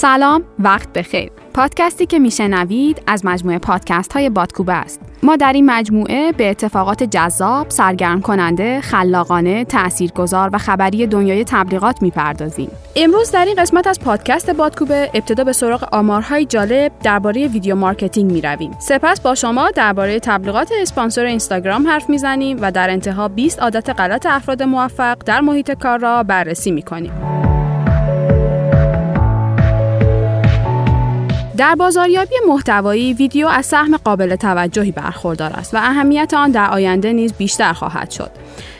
سلام وقت بخیر پادکستی که میشنوید از مجموعه پادکست های بادکوبه است ما در این مجموعه به اتفاقات جذاب، سرگرم کننده، خلاقانه، تاثیرگذار و خبری دنیای تبلیغات می‌پردازیم. امروز در این قسمت از پادکست بادکوبه ابتدا به سراغ آمارهای جالب درباره video marketing می‌رویم. سپس با شما درباره تبلیغات اسپانسر اینستاگرام حرف می‌زنیم و در انتها 20 عادت غلط افراد موفق در محیط کار را بررسی می‌کنیم. در بازاریابی محتوایی ویدیو از سهم قابل توجهی برخوردار است و اهمیت آن در آینده نیز بیشتر خواهد شد.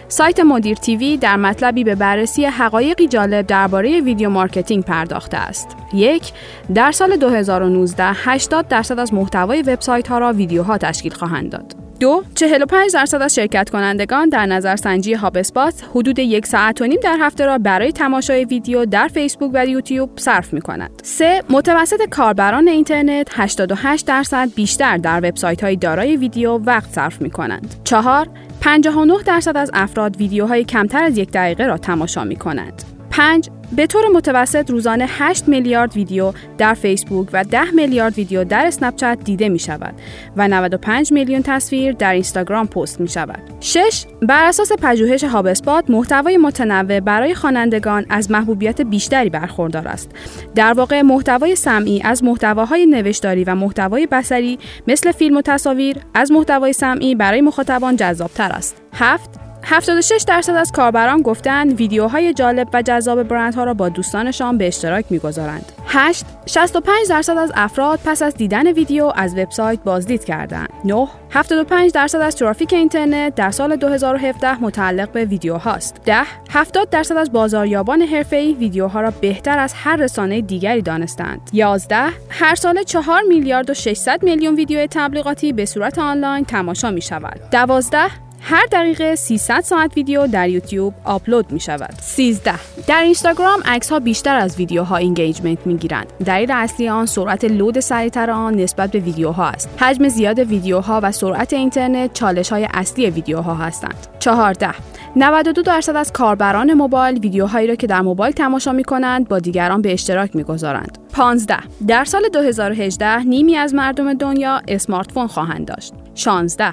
سایت مدیر تیوی در مطلبی به بررسی حقایقی جالب درباره video marketing پرداخته است. یک، در سال 2019 80 درصد از محتوای وبسایت ها را ویدیوها تشکیل خواهند داد. دو 45 درصد از شرکت کنندگان در نظرسنجی HubSpot حدود یک ساعت و نیم در هفته را برای تماشای ویدیو در فیسبوک و یوتیوب صرف می کند. 3 متوسط کاربران اینترنت 88 درصد بیشتر در وبسایت های دارای ویدیو وقت صرف می کنند. 4 59 درصد از افراد ویدیوهای کمتر از یک دقیقه را تماشا می کنند. 5 به طور متوسط روزانه 8 میلیارد ویدیو در فیسبوک و 10 میلیارد ویدیو در اسنپ دیده می شود و 95 میلیون تصویر در اینستاگرام پست می شود. 6. بر اساس پژوهش هاب اسپات محتوای متنوع برای خوانندگان از محبوبیت بیشتری برخوردار است. در واقع محتوای سمعی از محتواهای نوشتاری و محتوای بصری مثل فیلم و تصاویر از محتوای سمعی برای مخاطبان جذابتر است. 7. 76 درصد از کاربران گفتند ویدیوهای جالب و جذاب برندها را با دوستانشان به اشتراک می‌گذارند. 8 65 درصد از افراد پس از دیدن ویدیو از وبسایت بازدید کردند. 9 75 درصد از ترافیک اینترنت در سال 2017 متعلق به ویدیو هاست. 10 70 درصد از بازاریابان حرفه‌ای ویدیوها را بهتر از هر رسانه دیگری دانستند. 11 هر سال 4 میلیارد و 600 میلیون ویدیو تبلیغاتی به صورت آنلاین تماشا می شود. 12 هر دقیقه 300 ساعت ویدیو در یوتیوب آپلود می شود. 13. در اینستاگرام عکس ها بیشتر از ویدیوها engagement می گیرند. دلیل اصلی آن سرعت load سریعتر آن نسبت به ویدیوها است. حجم زیاد ویدیوها و سرعت اینترنت چالش های اصلی ویدیوها هستند. 14. 92 درصد از کاربران موبایل ویدیوهایی را که در موبایل تماشا می کنند با دیگران به اشتراک می گذارند. 15. در سال 2018 نیمی از مردم دنیا اسمارت فون خواهند داشت. 16.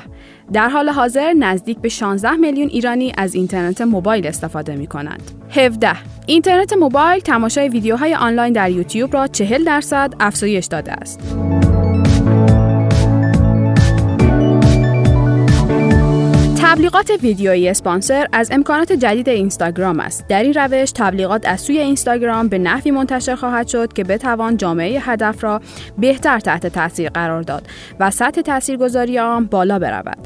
در حال حاضر نزدیک به 16 میلیون ایرانی از اینترنت موبایل استفاده می کنند. 17. اینترنت موبایل تماشای ویدیوهای آنلاین در یوتیوب را 40 درصد افزایش داده است. تبلیغات ویدیویی اسپانسر از امکانات جدید اینستاگرام است. در این روش تبلیغات از سوی اینستاگرام به نحوی منتشر خواهد شد که بتوان جامعه هدف را بهتر تحت تاثیر قرار داد و سطح تاثیرگذاری آن بالا برود.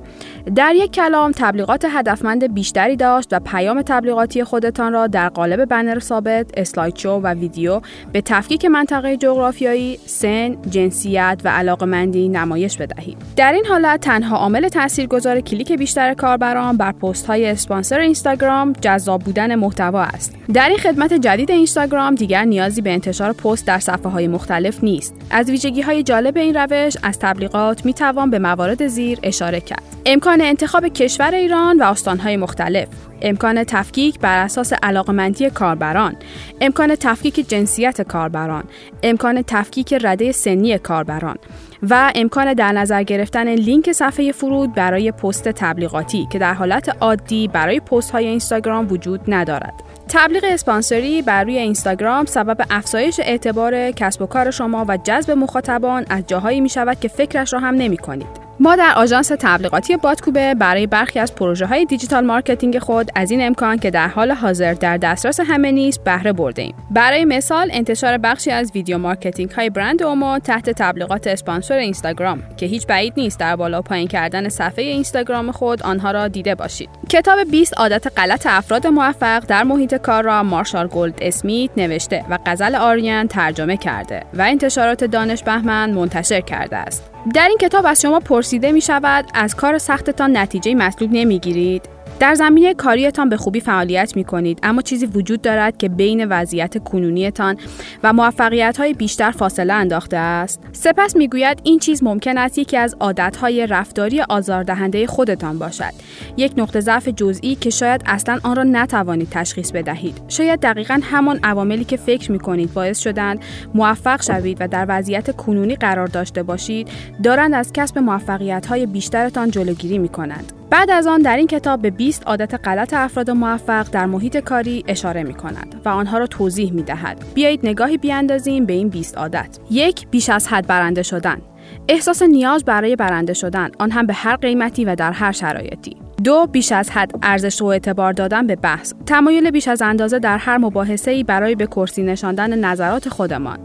در یک کلام تبلیغات هدفمند بیشتری داشت و پیام تبلیغاتی خودتان را در قالب بنر ثابت، اسلاید شو و ویدیو به تفکیک منطقه جغرافیایی، سن، جنسیت و علاقمندی نمایش بدهید. در این حالت تنها عامل تاثیرگذار کلیک بیشتر کاربران بر پست های اسپانسر اینستاگرام جذاب بودن محتوا است. در این خدمت جدید اینستاگرام دیگر نیازی به انتشار پست در صفحه های مختلف نیست. از ویژگی های جالب این روش از تبلیغات می توان به موارد زیر اشاره کرد. امکان انتخاب کشور ایران و استانهای مختلف امکان تفکیک بر اساس علاقمندی کاربران امکان تفکیک جنسیت کاربران امکان تفکیک رده سنی کاربران و امکان در نظر گرفتن لینک صفحه فرود برای پست تبلیغاتی که در حالت عادی برای پست های اینستاگرام وجود ندارد تبلیغ اسپانسری بر روی اینستاگرام سبب افزایش اعتبار کسب و کار شما و جذب مخاطبان از جاهایی می شود که فکرش را هم نمی کنید. ما در آژانس تبلیغاتی بادکوبه برای برخی از پروژه های digital marketing خود از این امکان که در حال حاضر در دسترس همه نیست بهره برده ایم. برای مثال انتشار بخشی از video marketing های برند اومو تحت تبلیغات اسپانسر اینستاگرام که هیچ بعید نیست در بالا پایین کردن صفحه اینستاگرام خود آنها را دیده باشید. کتاب 20 عادت غلط افراد موفق در محیط کار را مارشال گولد اسمیت نوشته و غزل آریان ترجمه کرده و انتشارات دانش بهمن منتشر کرده است. در این کتاب از شما پرسیده می شود از کار سختتان نتیجه مطلوب نمی گیرید؟ در زمینه کاریتان به خوبی فعالیت می کنید اما چیزی وجود دارد که بین وضعیت کنونیتان و موفقیت های بیشتر فاصله انداخته است. سپس می‌گوید این چیز ممکن است یکی از عادت های رفتاری آزاردهنده خودتان باشد. یک نقطه ضعف جزئی که شاید اصلا آن را نتوانید تشخیص بدهید. شاید دقیقا همان عواملی که فکر می کنید باعث شدند موفق شوید و در وضعیت کنونی قرار داشته باشید دارند از کسب موفقیت های بیشترتان جلوگیری می کنند بعد از آن در این کتاب به 20 عادت غلط افراد موفق در محیط کاری اشاره می کند و آنها را توضیح می دهد. بیایید نگاهی بیاندازیم به این 20 عادت. یک بیش از حد برنده شدن. احساس نیاز برای برنده شدن آن هم به هر قیمتی و در هر شرایطی. دو بیش از حد ارزش و اعتبار دادن به بحث تمایل بیش از اندازه در هر مباحثه ای برای به کرسی نشاندن نظرات خودمان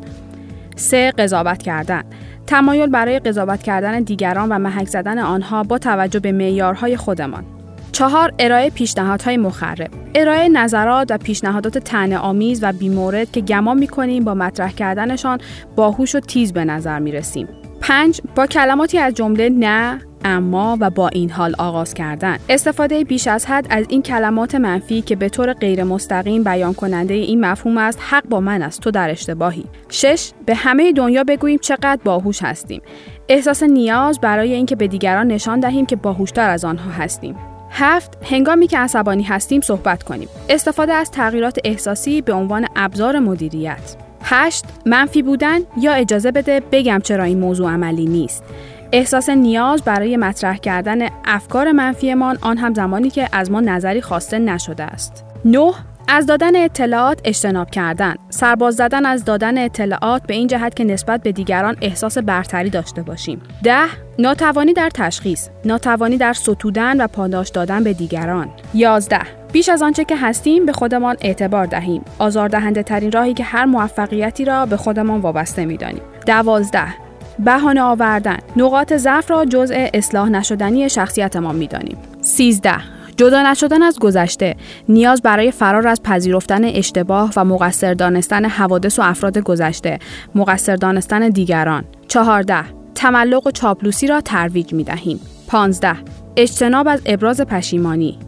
سه قضاوت کردن تمایل برای قضاوت کردن دیگران و محک زدن آنها با توجه به معیارهای خودمان. چهار ارائه پیشنهادهای مخرب. ارائه نظرات و پیشنهادات طعنه آمیز و بیمورد که گمان می‌کنیم با مطرح کردنشان باهوش و تیز به نظر می‌رسیم. پنج با کلماتی از جمله نه اما و با این حال آغاز کردن. استفاده بیش از حد از این کلمات منفی که به طور غیر مستقیم بیان کننده این مفهوم است حق با من است تو در اشتباهی. شش به همه دنیا بگوییم چقدر باهوش هستیم. احساس نیاز برای اینکه به دیگران نشان دهیم که باهوشتر از آنها هستیم. هفت هنگامی که عصبانی هستیم صحبت کنیم. استفاده از تغییرات احساسی به عنوان ابزار مدیریت. هشت منفی بودن یا اجازه بده بگم چرا این موضوع عملی نیست. احساس نیاز برای مطرح کردن افکار منفیمان آن هم زمانی که از ما نظری خواسته نشده است. 9. از دادن اطلاعات اجتناب کردن سرباز زدن از دادن اطلاعات به این جهت که نسبت به دیگران احساس برتری داشته باشیم ده ناتوانی در تشخیص ناتوانی در ستودن و پاداش دادن به دیگران یازده بیش از آنچه که هستیم به خودمان اعتبار دهیم آزاردهنده ترین راهی که هر موفقیتی را به خودمان وابسته می‌دانیم دوازده بهانه آوردن. نقاط ضعف را جزء اصلاح نشدنی شخصیت ما می‌دانیم. 13 جدا نشدن از گذشته نیاز برای فرار از پذیرفتن اشتباه و مقصر دانستن حوادث و افراد گذشته مقصر دانستن دیگران. 14 تملق و چاپلوسی را ترویج می دهیم 15 اجتناب از ابراز پشیمانی.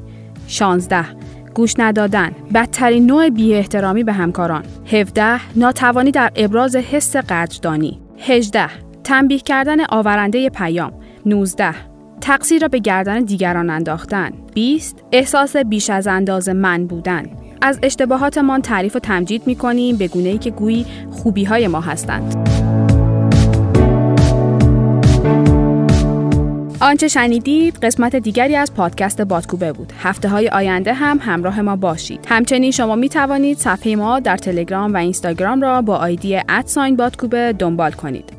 16 گوش ندادن بدترین نوع بی احترامی به همکاران. 17 ناتوانی در ابراز حس قدردانی. 18 تنبیه کردن آورنده پیام 19 تقصیر را به گردن دیگران انداختن 20 احساس بیش از اندازه من بودن از اشتباهاتمان تعریف و تمجید می کنیم به گونه ای که گویی خوبی های ما هستند آنچه شنیدید قسمت دیگری از پادکست بادکوبه بود. هفته های آینده هم همراه ما باشید. همچنین شما می توانید صفحه ما در تلگرام و اینستاگرام را با آیدی ادساین بادکوبه دنبال کنید.